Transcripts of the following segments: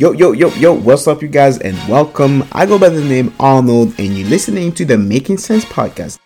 Yo, yo, yo, yo, what's up, you guys, and welcome. I go by the name Arnold, and you're listening to the Making Sense podcast.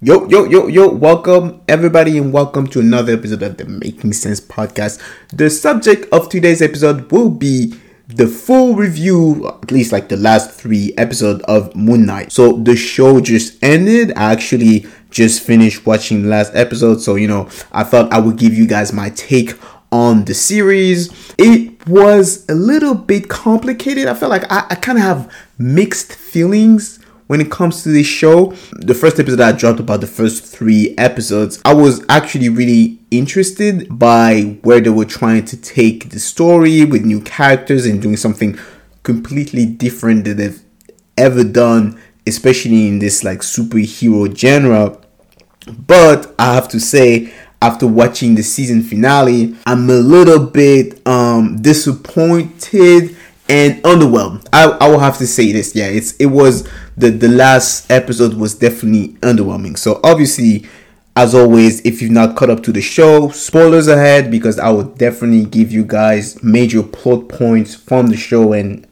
Yo, yo, yo, yo, welcome everybody, and welcome to another episode of the Making Sense podcast. The subject of today's episode will be the full review, at least like the last three episodes of Moon Knight. So the show just ended. I actually just finished watching the last episode, so you know, I thought I would give you guys my take on the series. It was a little bit complicated. I felt like I, I kind of have mixed feelings when it comes to this show. The first episode I dropped about the first three episodes, I was actually really interested by where they were trying to take the story with new characters and doing something completely different than they've ever done, especially in this like superhero genre. But I have to say, after watching the season finale, I'm a little bit um disappointed and underwhelmed. I, I will have to say this. Yeah, it's it was the the last episode was definitely underwhelming. So obviously, as always, if you've not caught up to the show, spoilers ahead because I will definitely give you guys major plot points from the show and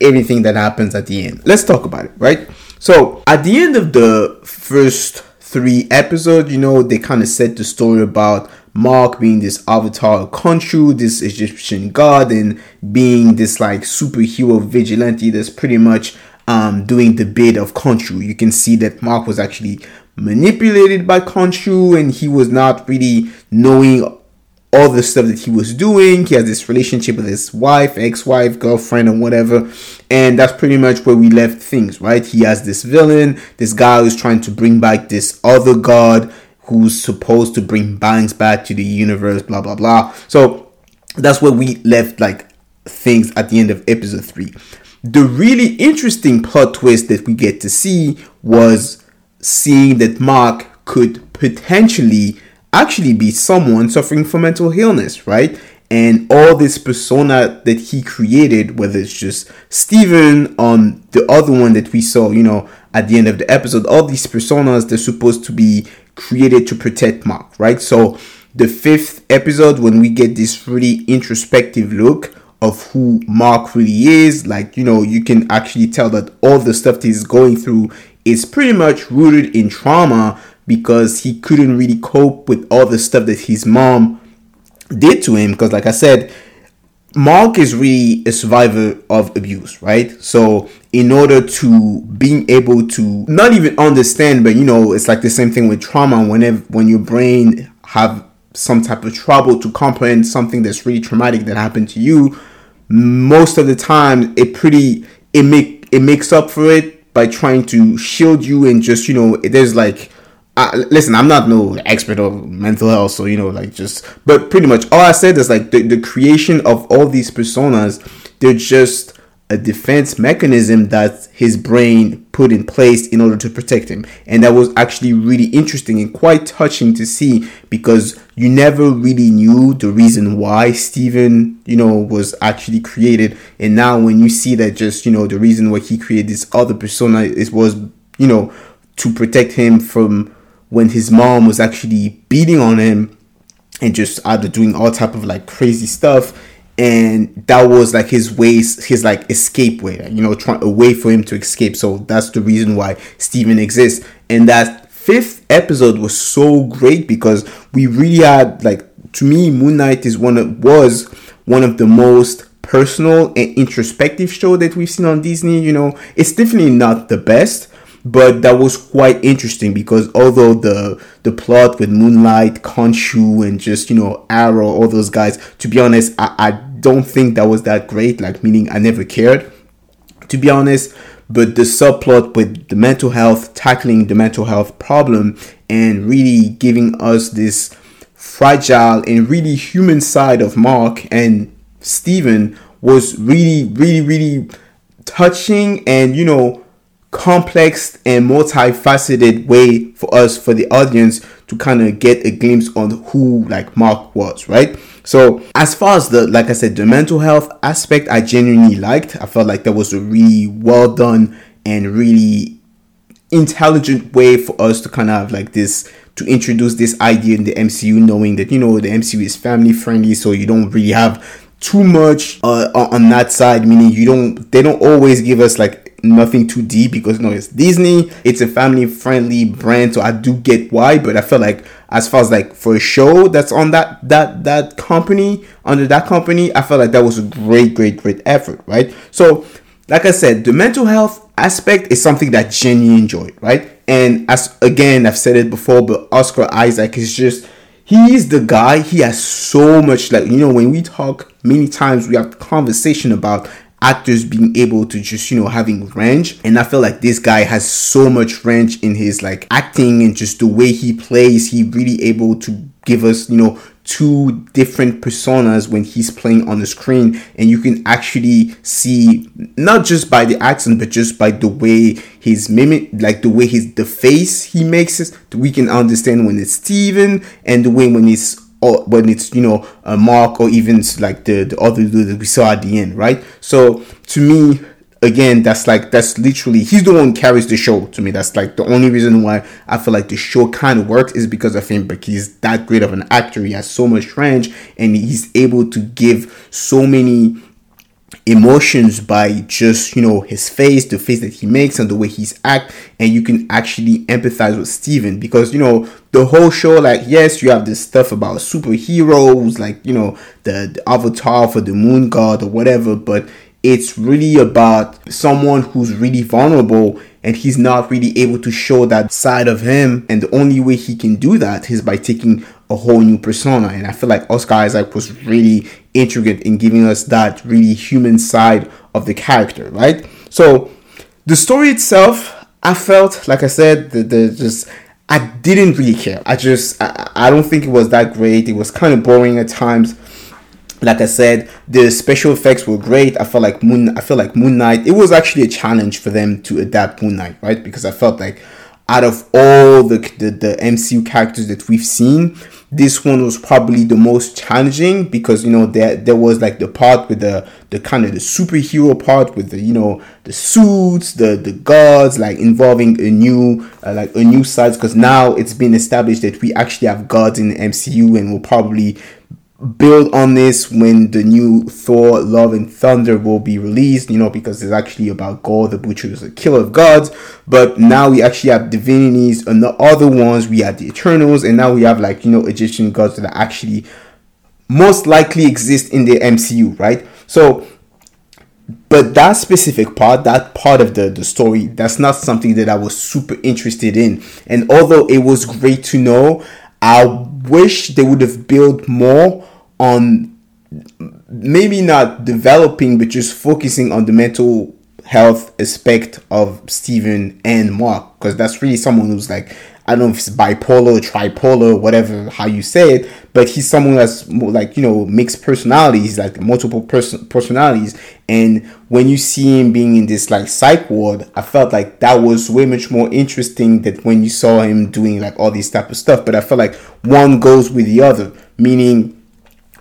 everything that happens at the end. Let's talk about it, right? So at the end of the first three episodes, you know, they kind of set the story about Mark being this avatar of Khonshu, this Egyptian god, and being this like superhero vigilante that's pretty much um, doing the bid of Khonshu. You can see that Mark was actually manipulated by Khonshu and he was not really knowing all the stuff that he was doing. He has this relationship with his wife, ex-wife, girlfriend, or whatever. And that's pretty much where we left things, right? He has this villain, this guy who's trying to bring back this other god who's supposed to bring balance back to the universe, blah blah blah. So that's where we left like things at the end of episode three. The really interesting plot twist that we get to see was seeing that Mark could potentially actually be someone suffering from mental illness, right? And all this persona that he created, whether it's just Steven on the other one that we saw, you know, at the end of the episode, all these personas they're supposed to be created to protect Mark, right? So the fifth episode, when we get this really introspective look of who Mark really is, like you know, you can actually tell that all the stuff he's going through is pretty much rooted in trauma because he couldn't really cope with all the stuff that his mom did to him. Because, like I said, Mark is really a survivor of abuse, right? So, in order to being able to not even understand, but you know, it's like the same thing with trauma. Whenever when your brain have some type of trouble to comprehend something that's really traumatic that happened to you, most of the time it pretty it make it makes up for it by trying to shield you and just you know there's like listen i'm not no expert of mental health so you know like just but pretty much all i said is like the, the creation of all these personas they're just a defense mechanism that his brain put in place in order to protect him. And that was actually really interesting and quite touching to see because you never really knew the reason why Steven, you know, was actually created. And now when you see that just, you know, the reason why he created this other persona is was, you know, to protect him from when his mom was actually beating on him and just either doing all type of like crazy stuff. And that was like his ways his like escape way you know trying a way for him to escape. So that's the reason why steven exists. And that fifth episode was so great because we really had like to me moon knight is one of was one of the most personal and introspective show that we've seen on disney you know. It's definitely not the best but that was quite interesting because although the the plot with Moon Knight, Khonshu, and just you know Harrow, all those guys, to be honest, I, I don't think that was that great. Like meaning I never cared, to be honest. But the subplot with the mental health, tackling the mental health problem, and really giving us this fragile and really human side of Mark and Steven was really, really, really touching and you know complex and multifaceted way for us for the audience to kind of get a glimpse on who like Mark was, right? So as far as the like I said, the mental health aspect I genuinely liked. I felt like that was a really well done and really intelligent way for us to kind of like this to introduce this idea in the MCU, knowing that you know the MCU is family friendly, so you don't really have too much uh, on that side. Meaning you don't they don't always give us like nothing too deep because you know it's Disney, it's a family friendly brand, so I do get why. But I feel like as far as like for a show that's on that that that company under that company, I felt like that was a great, great, great effort, right? So like I said, the mental health aspect is something that genuinely enjoyed, right? And as again, I've said it before, but Oscar Isaac is just he's the guy. He has so much like you know when we talk many times we have conversation about actors being able to just you know having range. And i feel like this guy has so much range in his like acting and just the way he plays. He really able to give us you know two different personas when he's playing on the screen. And you can actually see not just by the accent but just by the way his mimic like the way his the face he makes it. We can understand when it's steven and the way when it's or when it's you know a mark or even like the the other dude that we saw at the end right? So to me again that's like that's literally he's the one who carries the show to me. That's like the only reason why i feel like the show kind of works is because of him but he's that great of an actor. He has so much range and he's able to give so many emotions by just you know his face the face that he makes and the way he's act and you can actually empathize with steven. Because you know the whole show like yes you have this stuff about superheroes like you know the, the avatar for the moon god or whatever but it's really about someone who's really vulnerable and he's not really able to show that side of him. And the only way he can do that is by taking a whole new persona and i feel like oscar isaac was really intricate in giving us that really human side of the character right so the story itself i felt like i said the, the just i didn't really care i just I, I don't think it was that great it was kind of boring at times like I said, the special effects were great. I felt like Moon. I felt like Moon Knight. It was actually a challenge for them to adapt Moon Knight, right? Because I felt like out of all the, the the MCU characters that we've seen, this one was probably the most challenging because you know there there was like the part with the the kind of the superhero part with the you know the suits, the the gods, like involving a new uh, like a new side because now it's been established that we actually have gods in the MCU and will probably build on this when the new Thor Love and Thunder will be released, you know, because it's actually about Gorr the Butcher is a killer of gods. But now we actually have divinities and the other ones, we have the Eternals, and now we have like, you know, Egyptian gods that actually most likely exist in the MCU, right? So but that specific part, that part of the, the story, that's not something that I was super interested in. And although it was great to know, I wish they would have built more on maybe not developing but just focusing on the mental health aspect of Steven and Mark because that's really someone who's like I don't know if it's bipolar, tripolar, whatever how you say it, but he's someone that's more like you know mixed personalities, like multiple person personalities. And when you see him being in this like psych ward, I felt like that was way much more interesting than when you saw him doing like all these type of stuff. But I felt like one goes with the other, meaning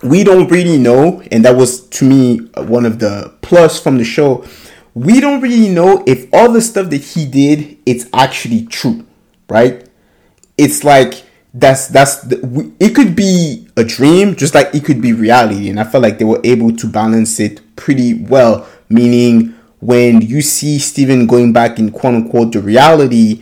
we don't really know, and that was to me uh, one of the plus from the show. We don't really know if all the stuff that he did it's actually true, right? it's like that's that's the, it could be a dream just like it could be reality and i felt like they were able to balance it pretty well meaning when you see steven going back in quote unquote the reality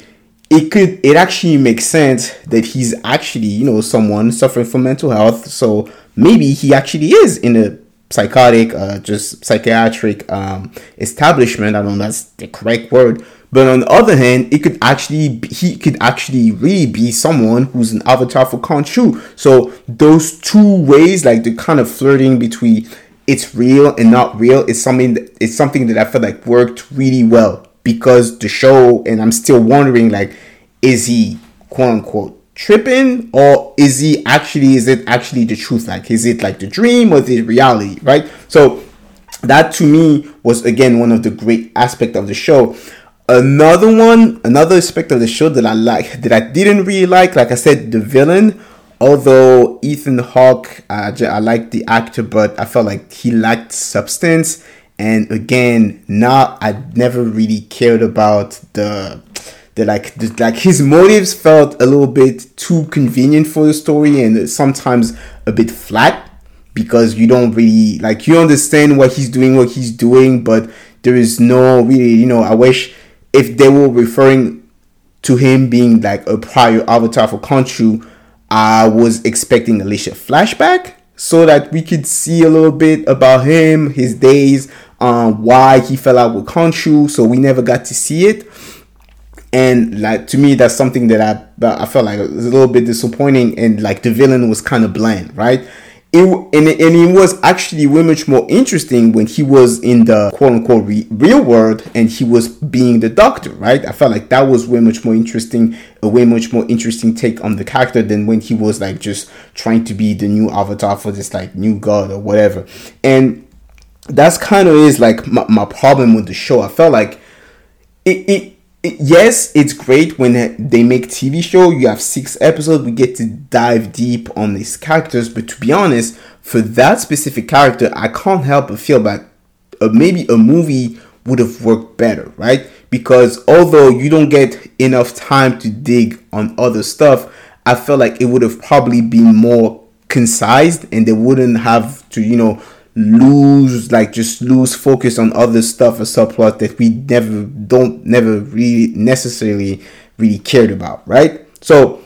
it could it actually makes sense that he's actually you know someone suffering from mental health so maybe he actually is in a psychotic uh, just psychiatric um, establishment i don't know that's the correct word but on the other hand, it could actually be, he could actually really be someone who's an avatar for Khonshu. So those two ways, like the kind of flirting between it's real and not real, is something that it's something that I feel like worked really well because the show. And I'm still wondering, like, is he quote unquote tripping or is he actually is it actually the truth? Like, is it like the dream or is it reality? Right. So that to me was again one of the great aspect of the show Another one, another aspect of the show that I like, that I didn't really like, like I said, the villain. Although Ethan Hawke, uh, I like the actor, but I felt like he lacked substance. And again, now I never really cared about the the like like his motives felt a little bit too convenient for the story and sometimes a bit flat because you don't really like you understand what he's doing what he's doing but there is no really you know i wish if they were referring to him being like a prior avatar for Khonshu, I was expecting Alicia flashback so that we could see a little bit about him, his days, um, why he fell out with Khonshu. So we never got to see it, and like to me, that's something that I I felt like it was a little bit disappointing, and like the villain was kind of bland, right? it and, and it was actually way much more interesting when he was in the quote unquote re- real world and he was being the doctor right? I felt like that was way much more interesting a way much more interesting take on the character than when he was like just trying to be the new avatar for this like new god or whatever. And that's kind of is like my, my problem with the show. I felt like it, it yes, it's great when they make TV show. You have six episodes. We get to dive deep on these characters. But to be honest, for that specific character, I can't help but feel that uh, maybe a movie would have worked better, right? Because although you don't get enough time to dig on other stuff, I felt like it would have probably been more concise and they wouldn't have to, you know, lose like just lose focus on other stuff or subplot that we never don't never really necessarily really cared about right? So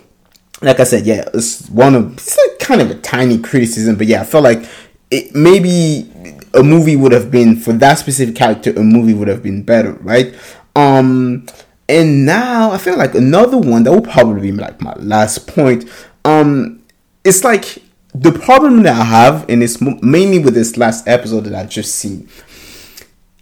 like i said yeah it's one of it's like kind of a tiny criticism but yeah i felt like it maybe a movie would have been for that specific character a movie would have been better right? Um and now i feel like another one that will probably be like my last point um it's like the problem that I have, and it's mainly with this last episode that I just seen.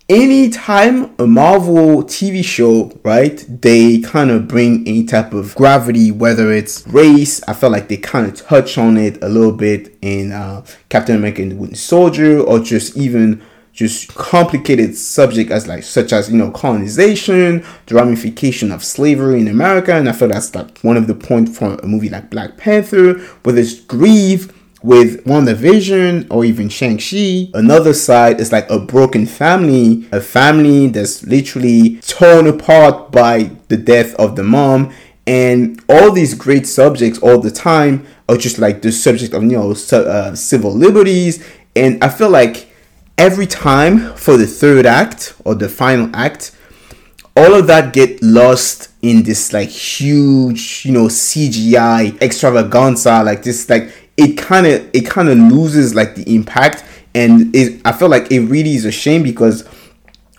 Anytime a Marvel TV show, right, they kind of bring any type of gravity, whether it's race, I felt like they kind of touch on it a little bit in uh, Captain America and the Winter Soldier, or just even just complicated subject as like such as you know colonization, the ramification of slavery in America, and I feel that's like one of the points from a movie like Black Panther, where there's grief with WandaVision or even Shang-Chi, another side is like a broken family, a family that's literally torn apart by the death of the mom. And all these great subjects all the time are just like the subject of, you know, uh, civil liberties. And I feel like every time for the third act or the final act, all of that get lost in this like huge, you know, CGI extravaganza, like this like it kind of it kind of loses like the impact. And it, i feel like it really is a shame because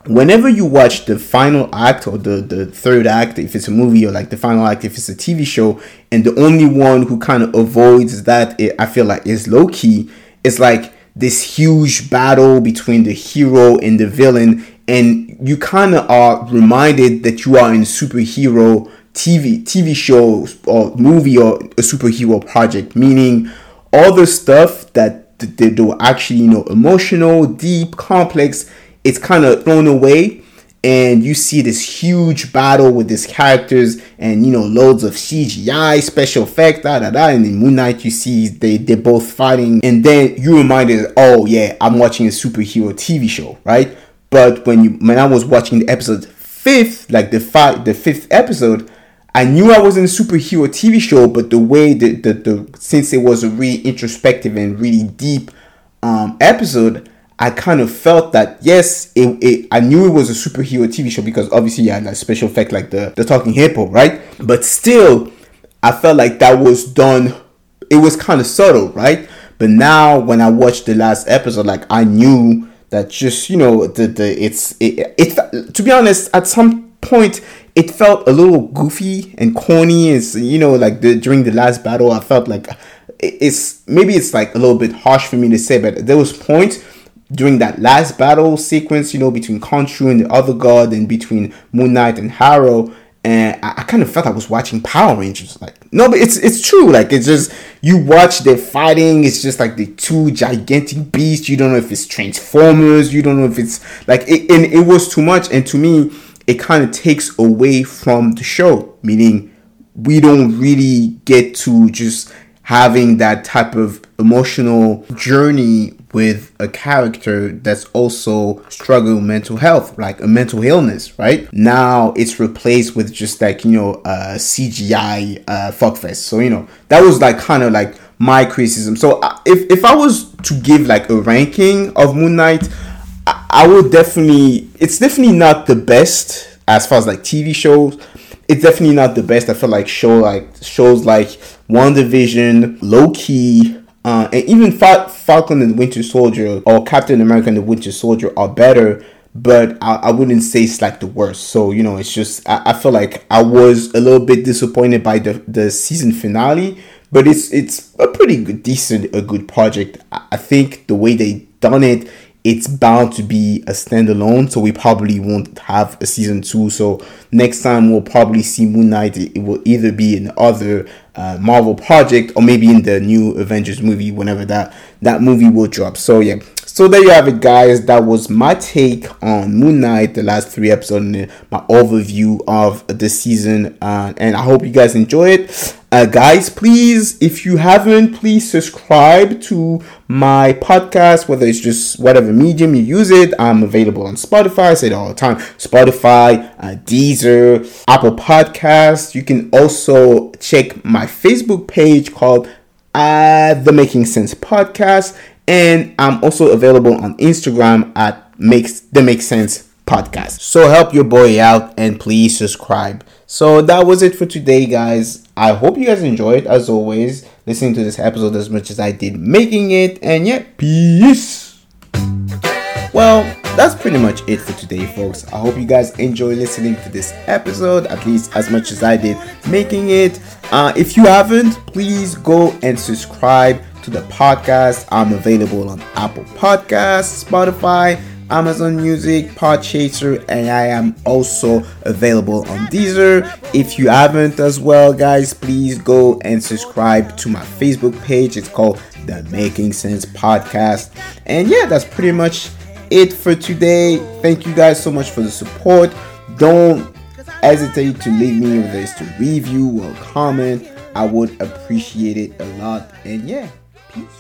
whenever you watch the final act or the, the third act if it's a movie or like the final act if it's a tv show and the only one who kind of avoids that it, i feel like is low-key it's like this huge battle between the hero and the villain. And you kind of are reminded that you are in superhero tv tv show or movie or a superhero project meaning all the stuff that they do actually, you know, emotional, deep, complex, it's kind of thrown away. And you see this huge battle with these characters and, you know, loads of CGI, special effect, da da da. And in Moon Knight, you see they, they're both fighting. And then you reminded, oh, yeah, I'm watching a superhero TV show, right? But when you when I was watching the episode fifth, like the five, the fifth episode, I knew I was in a superhero TV show, but the way that the, the since it was a really introspective and really deep um, episode, I kind of felt that yes, it, it, I knew it was a superhero TV show because obviously you had that special effect like the the talking hippo, right? But still, I felt like that was done. It was kind of subtle, right? But now when I watched the last episode, like I knew that just you know the the it's it, it to be honest at some point it felt a little goofy and corny. It's you know like the during the last battle, I felt like it's maybe it's like a little bit harsh for me to say, but there was points during that last battle sequence, you know, between Khonshu and the other god, and between Moon Knight and Harrow, and I, I, kind of felt I was watching Power Rangers. Like, no, but it's it's true. Like, it's just you watch the fighting. It's just like the two gigantic beasts. You don't know if it's Transformers. You don't know if it's like, it, and it was too much. And to me, it kind of takes away from the show, meaning we don't really get to just having that type of emotional journey with a character that's also struggling with mental health, like a mental illness, right? Now it's replaced with just like, you know, uh, CGI uh, fuckfest. So, you know, that was like kind of like my criticism. So uh, if, if I was to give like a ranking of Moon Knight, I, would definitely, it's definitely not the best as far as like TV shows. It's definitely not the best. I feel like show like shows like WandaVision, Loki, uh, and even Fal- Falcon and Winter Soldier or Captain America and the Winter Soldier are better, but I, I wouldn't say it's like the worst. So you know, it's just I, I feel like I was a little bit disappointed by the the season finale, but it's it's a pretty good, decent, a good project. I, I think the way they done it it's bound to be a standalone, so we probably won't have a season two. So next time we'll probably see Moon Knight. It will either be in other uh, Marvel project or maybe in the new Avengers movie whenever that that movie will drop. So yeah, so there you have it, guys. That was my take on Moon Knight, the last three episodes, my overview of the season. Uh, and I hope you guys enjoy it. Uh, guys, please, if you haven't, please subscribe to my podcast, whether it's just whatever medium you use it. I'm available on Spotify. I say it all the time. Spotify, uh, Deezer, Apple Podcasts. You can also check my Facebook page called uh, The Making Sense Podcast. And I'm also available on Instagram at makes the Make Sense podcast. So help your boy out and please subscribe. So that was it for today, guys. I hope you guys enjoyed, as always, listening to this episode as much as I did making it. And yeah, peace. Well, that's pretty much it for today, folks. I hope you guys enjoy listening to this episode, at least as much as I did making it. Uh, if you haven't, please go and subscribe to the podcast. I'm available on Apple Podcasts, Spotify, Amazon Music, Podchaser, and I am also available on Deezer. If you haven't as well, guys, please go and subscribe to my Facebook page. It's called the Making Sense Podcast. And yeah, that's pretty much it for today. Thank you guys so much for the support. Don't hesitate to leave me whether it's to review or comment. I would appreciate it a lot. And yeah, Peace.